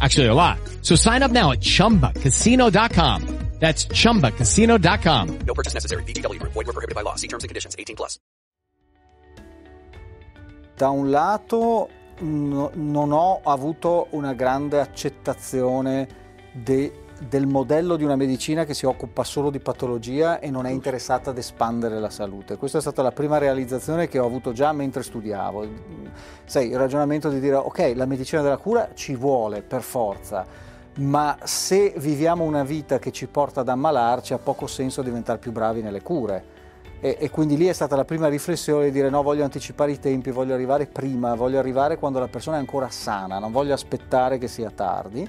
Actually, a lot. So sign up now at ChumbaCasino.com. That's ChumbaCasino.com. No purchase necessary. VGW Group. Void were prohibited by law. See terms and conditions. 18 plus. Da un lato mm, no- non ho avuto una grande accettazione de- del modello di una medicina che si occupa solo di patologia e non è interessata ad espandere la salute. Questa è stata la prima realizzazione che ho avuto già mentre studiavo. Sai, il ragionamento di dire ok, la medicina della cura ci vuole per forza, ma se viviamo una vita che ci porta ad ammalarci ha poco senso diventare più bravi nelle cure. E, e quindi lì è stata la prima riflessione di dire no, voglio anticipare i tempi, voglio arrivare prima, voglio arrivare quando la persona è ancora sana, non voglio aspettare che sia tardi.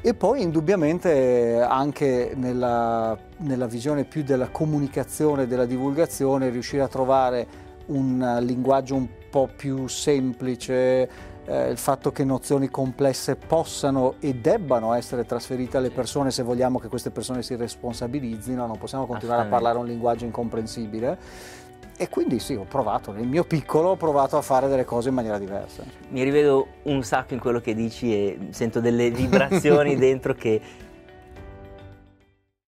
E poi indubbiamente anche nella, nella visione più della comunicazione, della divulgazione, riuscire a trovare un linguaggio un po' più semplice, eh, il fatto che nozioni complesse possano e debbano essere trasferite alle persone se vogliamo che queste persone si responsabilizzino, non possiamo continuare a parlare un linguaggio incomprensibile. E quindi sì, ho provato, nel mio piccolo ho provato a fare delle cose in maniera diversa. Mi rivedo un sacco in quello che dici e sento delle vibrazioni dentro che